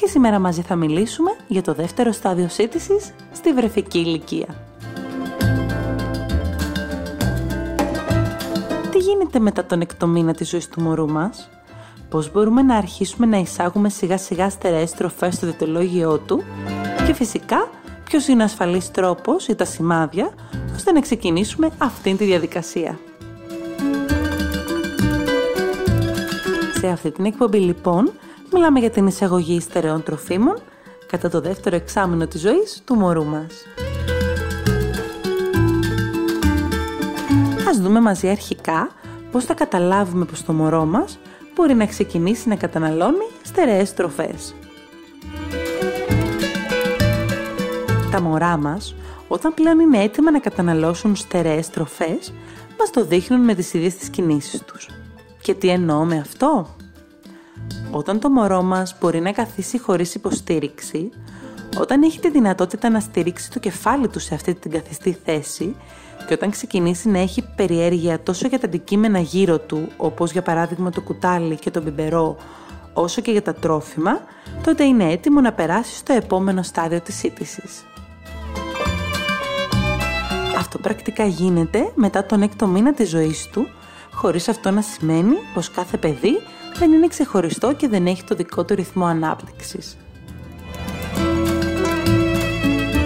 και σήμερα μαζί θα μιλήσουμε για το δεύτερο στάδιο σύντησης στη βρεφική ηλικία. Τι γίνεται μετά τον εκτομήνα της ζωής του μωρού μας; Πώς μπορούμε να αρχίσουμε να εισάγουμε σιγά σιγά στερεές τροφές στο διαιτολόγιο του; Και φυσικά ποιος είναι ο ασφαλής τρόπος ή τα σημάδια ώστε να ξεκινήσουμε αυτήν τη διαδικασία; Σε αυτή την εκπομπή λοιπόν μιλάμε για την εισαγωγή στερεών τροφίμων κατά το δεύτερο εξάμεινο της ζωής του μωρού μας. Ας δούμε μαζί αρχικά πώς θα καταλάβουμε πως το μωρό μας μπορεί να ξεκινήσει να καταναλώνει στερεές τροφές. Τα μωρά μας, όταν πλέον είναι έτοιμα να καταναλώσουν στερεές τροφές, μας το δείχνουν με τις ίδιες τις κινήσεις τους. Και τι εννοώ με αυτό; Όταν το μωρό μας μπορεί να καθίσει χωρίς υποστήριξη, όταν έχει τη δυνατότητα να στηρίξει το κεφάλι του σε αυτή την καθιστή θέση και όταν ξεκινήσει να έχει περιέργεια τόσο για τα αντικείμενα γύρω του, όπως για παράδειγμα το κουτάλι και το μπιμπερό, όσο και για τα τρόφιμα, τότε είναι έτοιμο να περάσει στο επόμενο στάδιο της σύντησης. Αυτό πρακτικά γίνεται μετά τον έκτο μήνα της ζωής του, χωρίς αυτό να σημαίνει πως κάθε παιδί δεν είναι ξεχωριστό και δεν έχει το δικό του ρυθμό ανάπτυξης.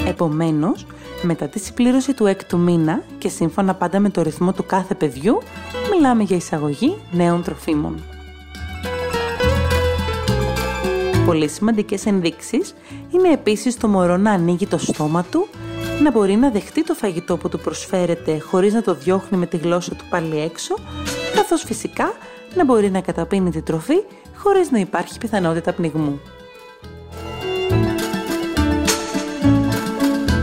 Επομένως, μετά τη συμπλήρωση του έκτου μήνα και σύμφωνα πάντα με το ρυθμό του κάθε παιδιού, μιλάμε για εισαγωγή νέων τροφίμων. Πολύ σημαντικές ενδείξεις είναι επίσης το μωρό να ανοίγει το στόμα του, να μπορεί να δεχτεί το φαγητό που του προσφέρεται χωρίς να το διώχνει με τη γλώσσα του πάλι έξω, καθώς φυσικά να μπορεί να καταπίνει τη τροφή χωρίς να υπάρχει πιθανότητα πνιγμού.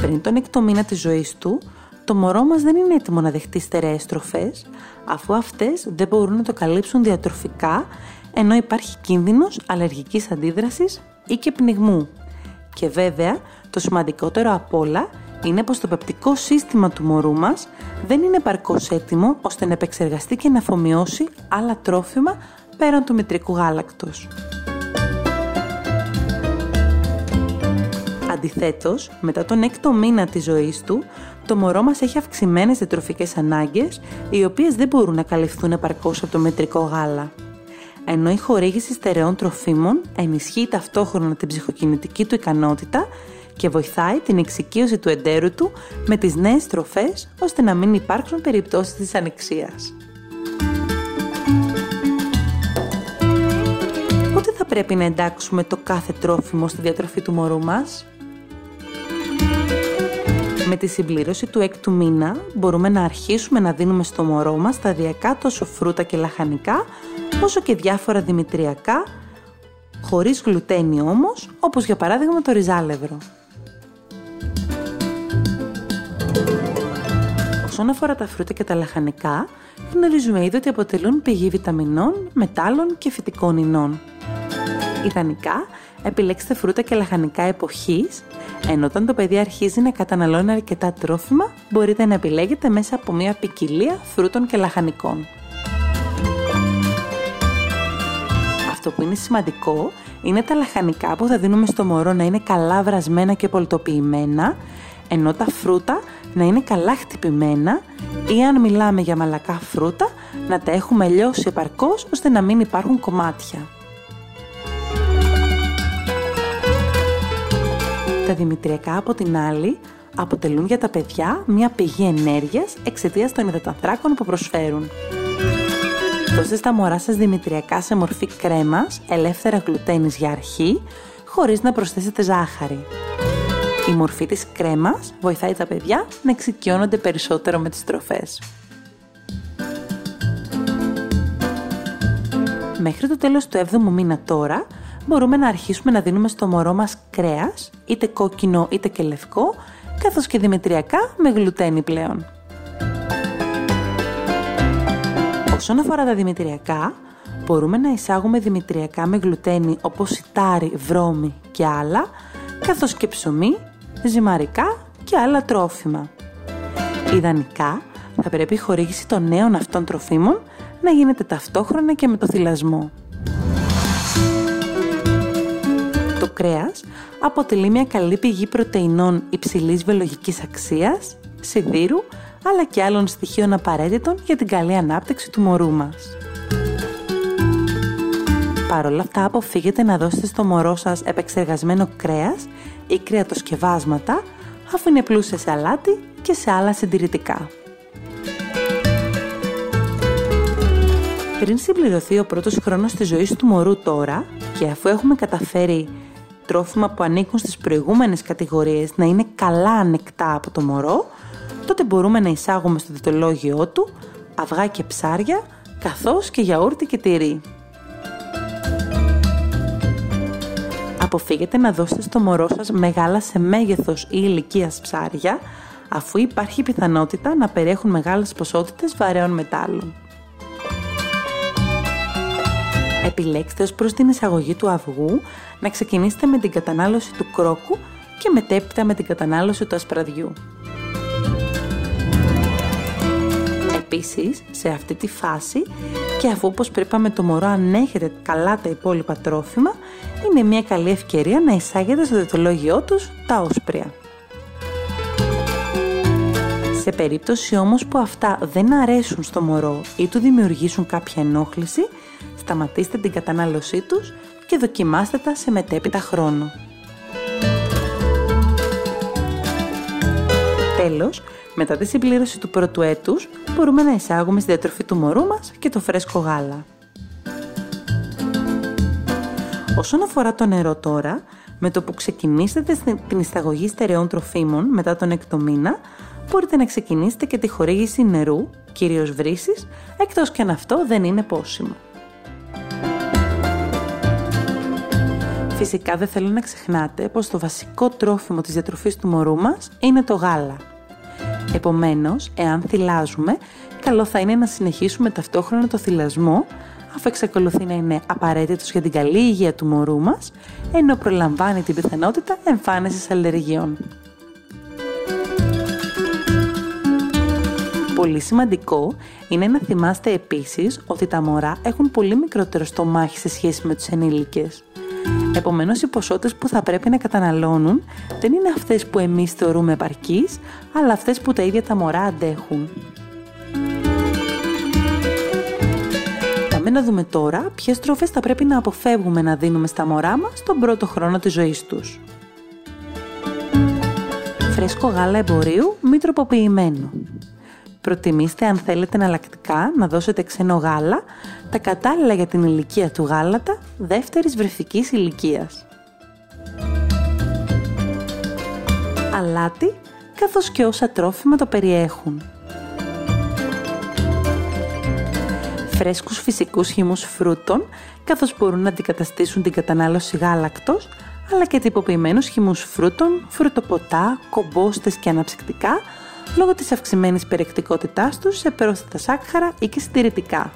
Πριν τον έκτο μήνα της ζωής του, το μωρό μας δεν είναι έτοιμο να δεχτεί στερεές τροφές, αφού αυτές δεν μπορούν να το καλύψουν διατροφικά, ενώ υπάρχει κίνδυνος αλλεργικής αντίδρασης ή και πνιγμού. Και βέβαια, το σημαντικότερο απ' όλα είναι πως το πεπτικό σύστημα του μωρού μας δεν είναι παρκώς έτοιμο ώστε να επεξεργαστεί και να αφομοιώσει άλλα τρόφιμα πέραν του μητρικού γάλακτος. Αντιθέτως, μετά τον έκτο μήνα της ζωής του, το μωρό μας έχει αυξημένες διατροφικές ανάγκες, οι οποίες δεν μπορούν να καλυφθούν επαρκώς από το μετρικό γάλα. Ενώ η χορήγηση στερεών τροφίμων ενισχύει ταυτόχρονα την ψυχοκινητική του ικανότητα και βοηθάει την εξοικείωση του εντέρου του με τις νέες τροφές ώστε να μην υπάρξουν περιπτώσεις της ανεξίας. Πότε θα πρέπει να εντάξουμε το κάθε τρόφιμο στη διατροφή του μωρού μας; Με τη συμπλήρωση του έκτου μήνα μπορούμε να αρχίσουμε να δίνουμε στο μωρό μας σταδιακά τόσο φρούτα και λαχανικά όσο και διάφορα δημητριακά χωρίς γλουτένι όμως, όπως για παράδειγμα το ριζάλευρο. Όσον αφορά τα φρούτα και τα λαχανικά, γνωρίζουμε ήδη ότι αποτελούν πηγή βιταμινών, μετάλλων και φυτικών ινών. Ιδανικά, επιλέξτε φρούτα και λαχανικά εποχής, ενώ όταν το παιδί αρχίζει να καταναλώνει αρκετά τρόφιμα, μπορείτε να επιλέγετε μέσα από μια ποικιλία φρούτων και λαχανικών. Αυτό που είναι σημαντικό είναι τα λαχανικά που θα δίνουμε στο μωρό να είναι καλά βρασμένα και πολτοποιημένα, ενώ τα φρούτα να είναι καλά χτυπημένα ή αν μιλάμε για μαλακά φρούτα να τα έχουμε λιώσει επαρκώς ώστε να μην υπάρχουν κομμάτια. Τα δημητριακά από την άλλη αποτελούν για τα παιδιά μια πηγή ενέργειας εξαιτίας των υδατανθράκων που προσφέρουν. Δώστε στα μωρά σας δημητριακά σε μορφή κρέμας, ελεύθερα γλουτένης για αρχή, χωρίς να προσθέσετε ζάχαρη. Η μορφή της κρέμας βοηθάει τα παιδιά να εξοικειώνονται περισσότερο με τις τροφές. Μέχρι το τέλος του 7ου μήνα τώρα, μπορούμε να αρχίσουμε να δίνουμε στο μωρό μας κρέας, είτε κόκκινο είτε και λευκό, καθώς και δημητριακά με γλουτένι πλέον. Όσον αφορά τα δημητριακά, μπορούμε να εισάγουμε δημητριακά με γλουτένι όπως σιτάρι, βρώμη και άλλα, καθώς και ψωμί, ζυμαρικά και άλλα τρόφιμα. Ιδανικά, θα πρέπει η χορήγηση των νέων αυτών τροφίμων να γίνεται ταυτόχρονα και με το θυλασμό. Το κρέας αποτελεί μια καλή πηγή πρωτεϊνών υψηλής βιολογικής αξίας, σιδήρου, αλλά και άλλων στοιχείων απαραίτητων για την καλή ανάπτυξη του μωρού μας. Παρ' όλα αυτά αποφύγετε να δώσετε στο μωρό σας επεξεργασμένο κρέας ή κρεατοσκευάσματα, αφού είναι πλούσια σε αλάτι και σε άλλα συντηρητικά. Πριν συμπληρωθεί ο πρώτος χρόνος της ζωής του μωρού τώρα και αφού έχουμε καταφέρει τρόφιμα που ανήκουν στις προηγούμενες κατηγορίες να είναι καλά ανεκτά από το μωρό, τότε μπορούμε να εισάγουμε στο διτολόγιο του αυγά και ψάρια, καθώς και γιαούρτι και τυρί. Αποφύγετε να δώσετε στο μωρό σας μεγάλα σε μέγεθος ή ηλικίας ψάρια, αφού υπάρχει πιθανότητα να περιέχουν μεγάλες ποσότητες βαρέων μετάλλων. Επιλέξτε ως προς την εισαγωγή του αυγού να ξεκινήσετε με την κατανάλωση του κρόκου και μετέπειτα με την κατανάλωση του ασπραδιού. Επίσης, σε αυτή τη φάση και αφού όπως με το μωρό ανέχεται καλά τα υπόλοιπα τρόφιμα, είναι μια καλή ευκαιρία να εισάγετε στο δετολόγιό τους τα όσπρια. Σε περίπτωση όμως που αυτά δεν αρέσουν στο μωρό ή του δημιουργήσουν κάποια ενόχληση, σταματήστε την κατανάλωσή τους και δοκιμάστε τα σε μετέπειτα χρόνο. Τέλος, μετά τη συμπλήρωση του πρώτου έτους, μπορούμε να εισάγουμε στη διατροφή του μωρού μας και το φρέσκο γάλα. Όσον αφορά το νερό τώρα, με το που ξεκινήσετε την εισαγωγή στερεών τροφίμων μετά τον έκτο μήνα, μπορείτε να ξεκινήσετε και τη χορήγηση νερού, κυρίως βρύσης, εκτός και αν αυτό δεν είναι πόσιμο. Φυσικά δεν θέλω να ξεχνάτε πως το βασικό τρόφιμο της διατροφής του μωρού μας είναι το γάλα. Επομένως, εάν θυλάζουμε, καλό θα είναι να συνεχίσουμε ταυτόχρονα το θυλασμό, αφού εξακολουθεί να είναι απαραίτητος για την καλή υγεία του μωρού μας, ενώ προλαμβάνει την πιθανότητα εμφάνισης αλλεργιών. Πολύ σημαντικό είναι να θυμάστε επίσης ότι τα μωρά έχουν πολύ μικρότερο στομάχι σε σχέση με τους ενήλικες. Επομένως, οι ποσότητες που θα πρέπει να καταναλώνουν δεν είναι αυτές που εμείς θεωρούμε επαρκείς, αλλά αυτές που τα ίδια τα μωρά αντέχουν. Πάμε να δούμε τώρα ποιες τροφές θα πρέπει να αποφεύγουμε να δίνουμε στα μωρά μας τον πρώτο χρόνο της ζωής τους. Φρέσκο γάλα εμπορίου μη τροποποιημένο. Προτιμήστε αν θέλετε εναλλακτικά να δώσετε ξένο γάλα, τα κατάλληλα για την ηλικία του γάλατα δεύτερης βρεφικής ηλικίας. Αλάτι, καθώς και όσα τρόφιμα το περιέχουν. Φρέσκους φυσικούς χυμούς φρούτων, καθώς μπορούν να αντικαταστήσουν την κατανάλωση γάλακτος, αλλά και τυποποιημένους χυμούς φρούτων, φρουτοποτά, κομπόστες και αναψυκτικά, λόγω της αυξημένης περιεκτικότητάς τους σε πρόσθετα σάκχαρα ή και συντηρητικά.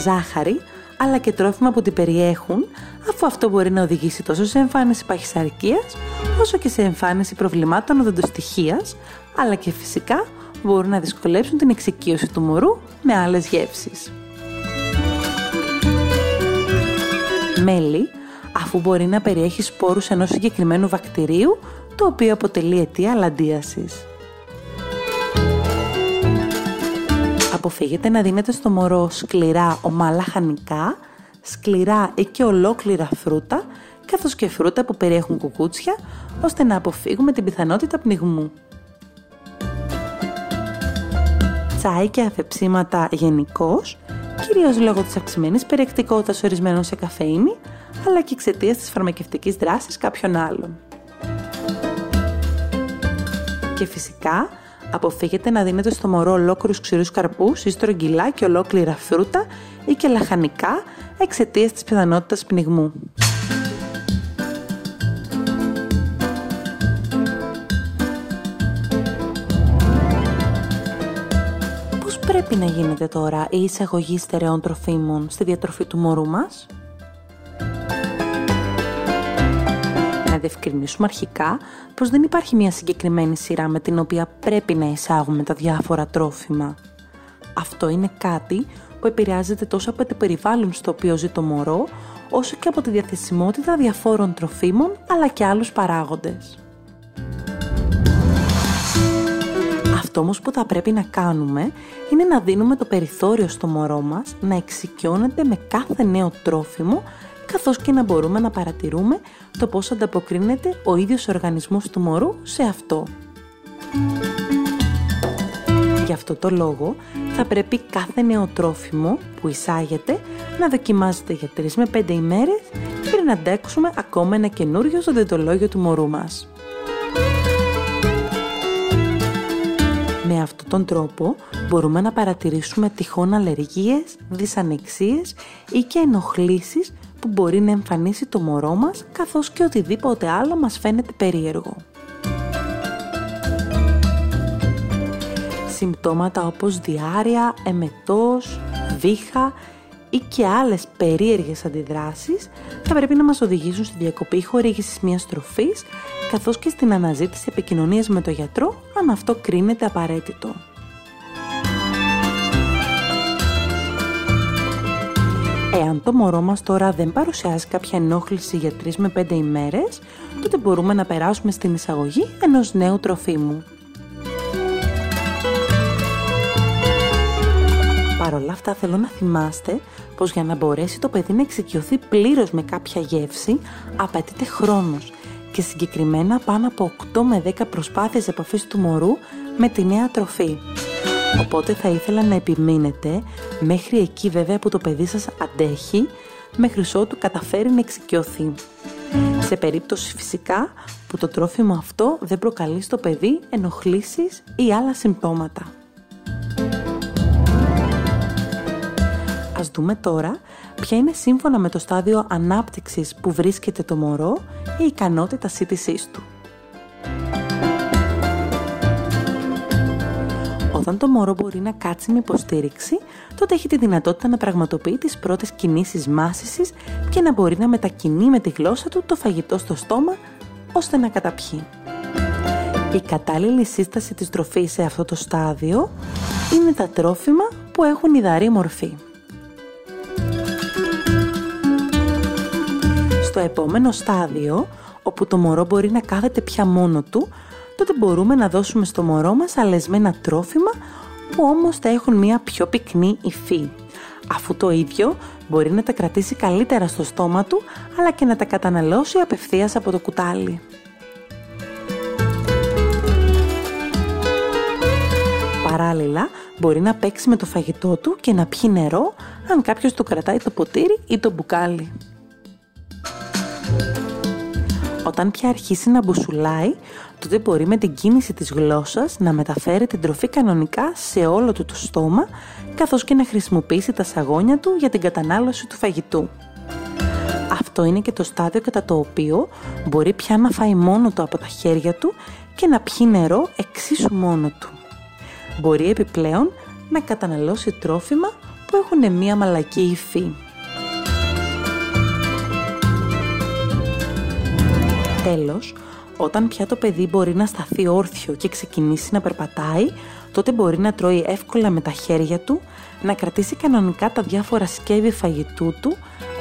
Ζάχαρη, αλλά και τρόφιμα που την περιέχουν, αφού αυτό μπορεί να οδηγήσει τόσο σε εμφάνιση παχυσαρκίας, όσο και σε εμφάνιση προβλημάτων οδοντοστοιχίας, αλλά και φυσικά μπορούν να δυσκολέψουν την εξοικείωση του μωρού με άλλες γεύσεις. Μέλι, αφού μπορεί να περιέχει σπόρους ενός συγκεκριμένου βακτηρίου το οποίο αποτελεί αιτία λαντίασης. Αποφύγετε να δίνετε στο μωρό σκληρά ομαλά χανικά, σκληρά ή και ολόκληρα φρούτα, καθώς και φρούτα που περιέχουν κουκούτσια, ώστε να αποφύγουμε την πιθανότητα πνιγμού. Τσάι και αφεψίματα γενικώς, κυρίως λόγω της αυξημένης περιεκτικότητας ορισμένων σε καφεΐνη, αλλά και εξαιτίας της φαρμακευτικής δράσης κάποιων άλλων. Και φυσικά αποφύγετε να δίνετε στο μωρό ολόκληρους ξηρούς καρπούς ή στρογγυλά και ολόκληρα φρούτα ή και λαχανικά εξαιτίας της πιθανότητας πνιγμού. Πώς πρέπει να γίνεται τώρα η εισαγωγή στερεών τροφίμων στη διατροφή του μωρού μας; Να διευκρινίσουμε αρχικά πως δεν υπάρχει μια συγκεκριμένη σειρά με την οποία πρέπει να εισάγουμε τα διάφορα τρόφιμα. Αυτό είναι κάτι που επηρεάζεται τόσο από το περιβάλλον στο οποίο ζει το μωρό, όσο και από τη διαθεσιμότητα διαφόρων τροφίμων, αλλά και άλλους παράγοντες. Αυτό όμως που θα πρέπει να κάνουμε είναι να δίνουμε το περιθώριο στο μωρό μας να εξοικειώνεται με κάθε νέο τρόφιμο καθώς και να μπορούμε να παρατηρούμε το πώς ανταποκρίνεται ο ίδιος ο οργανισμός του μωρού σε αυτό. Γι' αυτό το λόγο θα πρέπει κάθε νέο τρόφιμο που εισάγεται να δοκιμάζεται για 3 με 5 ημέρες πριν αντέξουμε ακόμα ένα καινούριο στο διαιτολόγιο του μωρού μας. Με αυτόν τον τρόπο μπορούμε να παρατηρήσουμε τυχόν αλλεργίες, δυσανεξίες ή και ενοχλήσεις που μπορεί να εμφανίσει το μωρό μας καθώς και οτιδήποτε άλλο μας φαίνεται περίεργο. Συμπτώματα όπως διάρρεια, εμετός, βήχα ή και άλλες περίεργες αντιδράσεις θα πρέπει να μας οδηγήσουν στη διακοπή χορήγησης μιας τροφής καθώς και στην αναζήτηση επικοινωνίας με το γιατρό αν αυτό κρίνεται απαραίτητο. Εάν το μωρό μας τώρα δεν παρουσιάζει κάποια ενόχληση για 3 με 5 ημέρες, τότε μπορούμε να περάσουμε στην εισαγωγή ενός νέου τροφίμου. Παρ' όλα αυτά θέλω να θυμάστε πως για να μπορέσει το παιδί να εξοικειωθεί πλήρως με κάποια γεύση απαιτείται χρόνος και συγκεκριμένα πάνω από 8 με 10 προσπάθειες επαφής του μωρού με τη νέα τροφή. Οπότε θα ήθελα να επιμείνετε μέχρι εκεί βέβαια που το παιδί σας αντέχει μέχρι ότου καταφέρει να εξοικειωθεί. Σε περίπτωση φυσικά που το τρόφιμο αυτό δεν προκαλεί στο παιδί ενοχλήσεις ή άλλα συμπτώματα. Ας δούμε τώρα ποια είναι σύμφωνα με το στάδιο ανάπτυξης που βρίσκεται το μωρό η ικανότητα σύντησής του. Όταν το μωρό μπορεί να κάτσει με υποστήριξη, τότε έχει τη δυνατότητα να πραγματοποιεί τις πρώτες κινήσεις μάσησης και να μπορεί να μετακινεί με τη γλώσσα του το φαγητό στο στόμα, ώστε να καταπιεί. Η κατάλληλη σύσταση της τροφής σε αυτό το στάδιο είναι τα τρόφιμα που έχουν υδαρή μορφή. Στο επόμενο στάδιο, όπου το μωρό μπορεί να κάθεται πια μόνο του, τότε μπορούμε να δώσουμε στο μωρό μας αλεσμένα τρόφιμα που όμως θα έχουν μια πιο πυκνή υφή. Αφού το ίδιο μπορεί να τα κρατήσει καλύτερα στο στόμα του, αλλά και να τα καταναλώσει απευθείας από το κουτάλι. Παράλληλα, μπορεί να παίξει με το φαγητό του και να πιει νερό αν κάποιος του κρατάει το ποτήρι ή το μπουκάλι. Όταν πια αρχίσει να μπουσουλάει, τότε μπορεί με την κίνηση της γλώσσας να μεταφέρει την τροφή κανονικά σε όλο του το στόμα, καθώς και να χρησιμοποιήσει τα σαγόνια του για την κατανάλωση του φαγητού. Αυτό είναι και το στάδιο κατά το οποίο μπορεί πια να φάει μόνο του από τα χέρια του και να πιει νερό εξίσου μόνο του. Μπορεί επιπλέον να καταναλώσει τρόφιμα που έχουν μία μαλακή υφή. Τέλος, όταν πια το παιδί μπορεί να σταθεί όρθιο και ξεκινήσει να περπατάει, τότε μπορεί να τρώει εύκολα με τα χέρια του, να κρατήσει κανονικά τα διάφορα σκεύη φαγητού του,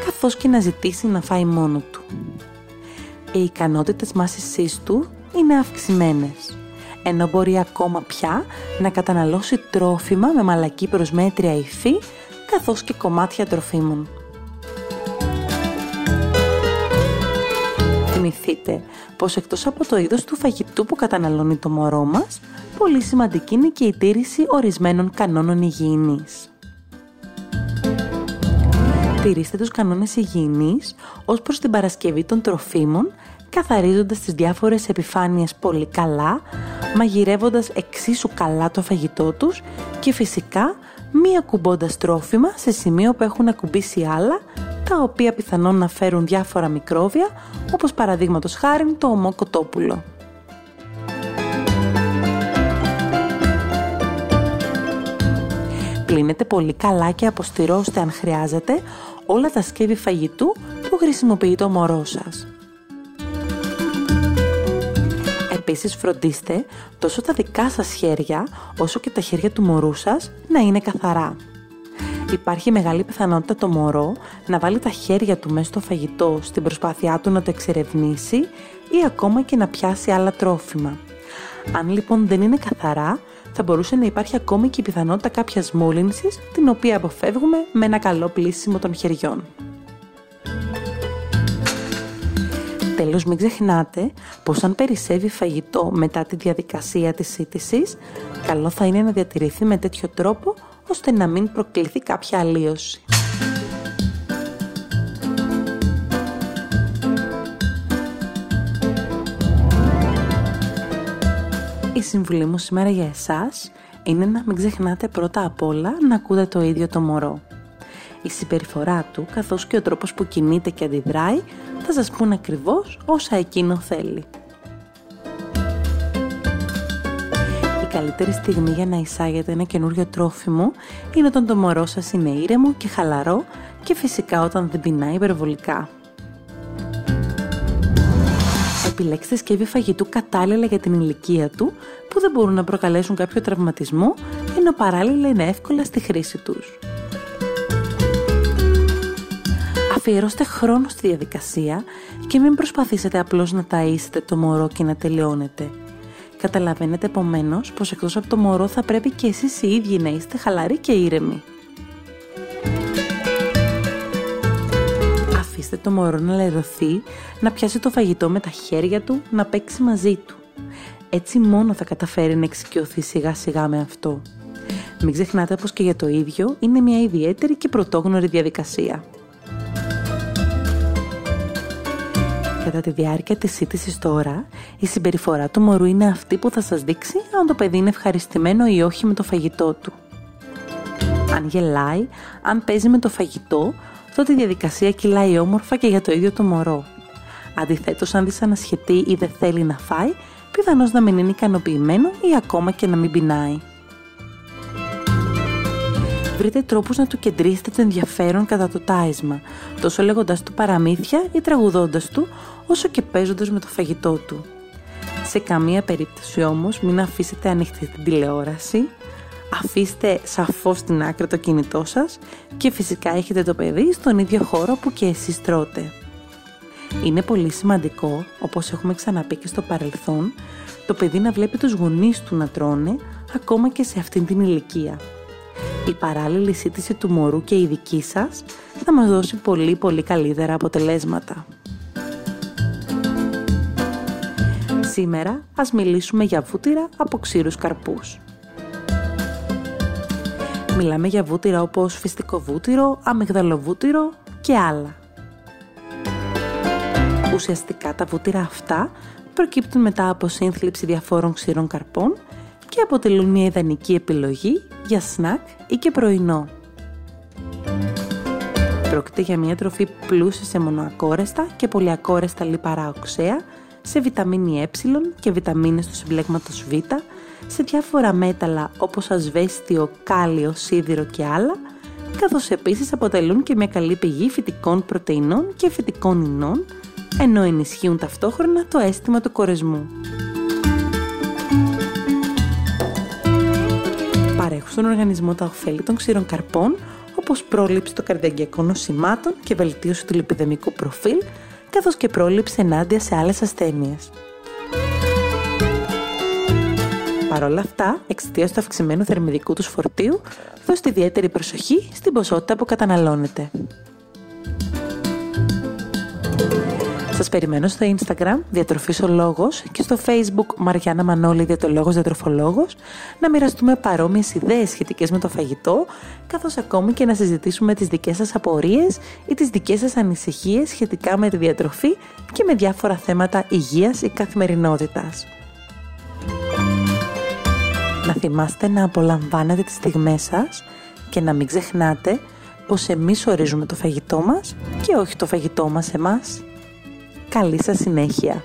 καθώς και να ζητήσει να φάει μόνο του. Οι ικανότητες μάσησής του είναι αυξημένες, ενώ μπορεί ακόμα πια να καταναλώσει τρόφιμα με μαλακή προσμέτρια υφή, καθώς και κομμάτια τροφίμων. θυμηθείτε πως εκτός από το είδος του φαγητού που καταναλώνει το μωρό μας, πολύ σημαντική είναι και η τήρηση ορισμένων κανόνων υγιεινής. Τηρήστε τους κανόνες υγιεινής ως προς την παρασκευή των τροφίμων, καθαρίζοντας τις διάφορες επιφάνειες πολύ καλά, μαγειρεύοντας εξίσου καλά το φαγητό τους και φυσικά μία κουμπώντας τρόφιμα σε σημείο που έχουν ακουμπήσει άλλα, τα οποία πιθανόν να φέρουν διάφορα μικρόβια, όπως παραδείγματος χάρη το ομό κοτόπουλο. Πλύνετε πολύ καλά και αποστηρώστε αν χρειάζεται όλα τα σκεύη φαγητού που χρησιμοποιεί το μωρό σας. Επίσης φροντίστε τόσο τα δικά σας χέρια όσο και τα χέρια του μωρού σας να είναι καθαρά. Υπάρχει μεγάλη πιθανότητα το μωρό να βάλει τα χέρια του μέσα στο φαγητό στην προσπάθειά του να το εξερευνήσει ή ακόμα και να πιάσει άλλα τρόφιμα. Αν λοιπόν δεν είναι καθαρά, θα μπορούσε να υπάρχει ακόμη και η πιθανότητα κάποιας μόλυνσης, την οποία αποφεύγουμε με ένα καλό πλήσιμο των χεριών. Τέλος, μην ξεχνάτε πως αν περισσεύει φαγητό μετά τη διαδικασία της σύντησης, καλό θα είναι να διατηρηθεί με τέτοιο τρόπο ώστε να μην προκληθεί κάποια αλλίωση. Η συμβουλή μου σήμερα για εσάς είναι να μην ξεχνάτε πρώτα απ' όλα να ακούτε το ίδιο το μωρό. Η συμπεριφορά του, καθώς και ο τρόπος που κινείται και αντιδράει, θα σας πούν ακριβώς όσα εκείνο θέλει. Καλύτερη στιγμή για να εισάγετε ένα καινούριο τρόφιμο είναι όταν το μωρό σας είναι ήρεμο και χαλαρό και φυσικά όταν δεν πεινάει υπερβολικά. Επιλέξτε σκεύη φαγητού κατάλληλα για την ηλικία του που δεν μπορούν να προκαλέσουν κάποιο τραυματισμό ενώ παράλληλα είναι εύκολα στη χρήση τους. αφιερώστε χρόνο στη διαδικασία και μην προσπαθήσετε απλώς να ταΐσετε το μωρό και να τελειώνετε. Καταλαβαίνετε επομένως πως εκτός από το μωρό θα πρέπει και εσείς οι ίδιοι να είστε χαλαροί και ήρεμοι. Αφήστε το μωρό να λερωθεί, να πιάσει το φαγητό με τα χέρια του, να παίξει μαζί του. Έτσι μόνο θα καταφέρει να εξοικειωθεί σιγά σιγά με αυτό. Μην ξεχνάτε πως και για το ίδιο είναι μια ιδιαίτερη και πρωτόγνωρη διαδικασία. Κατά τη διάρκεια της σύντησης τώρα, η συμπεριφορά του μωρού είναι αυτή που θα σας δείξει αν το παιδί είναι ευχαριστημένο ή όχι με το φαγητό του. Αν γελάει, αν παίζει με το φαγητό, τότε η διαδικασία κυλάει όμορφα και για το ίδιο το μωρό. Αντιθέτως, αν δυσανασχετεί ή δεν θέλει να φάει, πιθανώς να μην είναι ικανοποιημένο ή ακόμα και να μην πεινάει βρείτε τρόπους να του κεντρήσετε το ενδιαφέρον κατά το τάισμα, τόσο λέγοντας του παραμύθια ή τραγουδώντας του, όσο και παίζοντας με το φαγητό του. Σε καμία περίπτωση όμως μην αφήσετε ανοιχτή την τηλεόραση, αφήστε σαφώς στην άκρη το κινητό σας και φυσικά έχετε το παιδί στον ίδιο χώρο που και εσείς τρώτε. Είναι πολύ σημαντικό, όπως έχουμε ξαναπεί και στο παρελθόν, το παιδί να βλέπει τους γονείς του να τρώνε ακόμα και σε αυτήν την ηλικία η παράλληλη σύντηση του μωρού και η δική σας θα μας δώσει πολύ πολύ καλύτερα αποτελέσματα. Σήμερα ας μιλήσουμε για βούτυρα από ξύρους καρπούς. Μιλάμε για βούτυρα όπως φυστικό βούτυρο, αμυγδαλοβούτυρο και άλλα. Ουσιαστικά τα βούτυρα αυτά προκύπτουν μετά από σύνθλιψη διαφόρων ξηρών καρπών και αποτελούν μια ιδανική επιλογή για σνακ ή και πρωινό. Πρόκειται για μια τροφή πλούσια σε μονοακόρεστα και πολυακόρεστα λιπαρά οξέα, σε βιταμίνη ε και βιταμίνες του συμπλέγματος Β, σε διάφορα μέταλλα όπως ασβέστιο, κάλιο, σίδηρο και άλλα, καθώς επίσης αποτελούν και μια καλή πηγή φυτικών πρωτεϊνών και φυτικών ινών, ενώ ενισχύουν ταυτόχρονα το αίσθημα του κορεσμού. παρέχουν στον οργανισμό τα ωφέλη των ξηρών καρπών, όπως πρόληψη των καρδιαγγειακών νοσημάτων και βελτίωση του λιπιδεμικού προφίλ, καθώς και πρόληψη ενάντια σε άλλες ασθένειες. Παρ' όλα αυτά, εξαιτίας του αυξημένου θερμιδικού του φορτίου, δώστε ιδιαίτερη προσοχή στην ποσότητα που καταναλώνετε. Σας περιμένω στο Instagram Διατροφής ο Λόγος και στο Facebook Μαριάννα Μανώλη Διατολόγος Διατροφολόγος να μοιραστούμε παρόμοιες ιδέες σχετικές με το φαγητό καθώς ακόμη και να συζητήσουμε τις δικές σας απορίες ή τις δικές σας ανησυχίες σχετικά με τη διατροφή και με διάφορα θέματα υγείας ή καθημερινότητας. Να θυμάστε να απολαμβάνετε τις στιγμές σας Και να μην ξεχνάτε πως εμείς ορίζουμε το φαγητό μας και όχι το φαγητό μας εμάς. Καλή σας συνέχεια!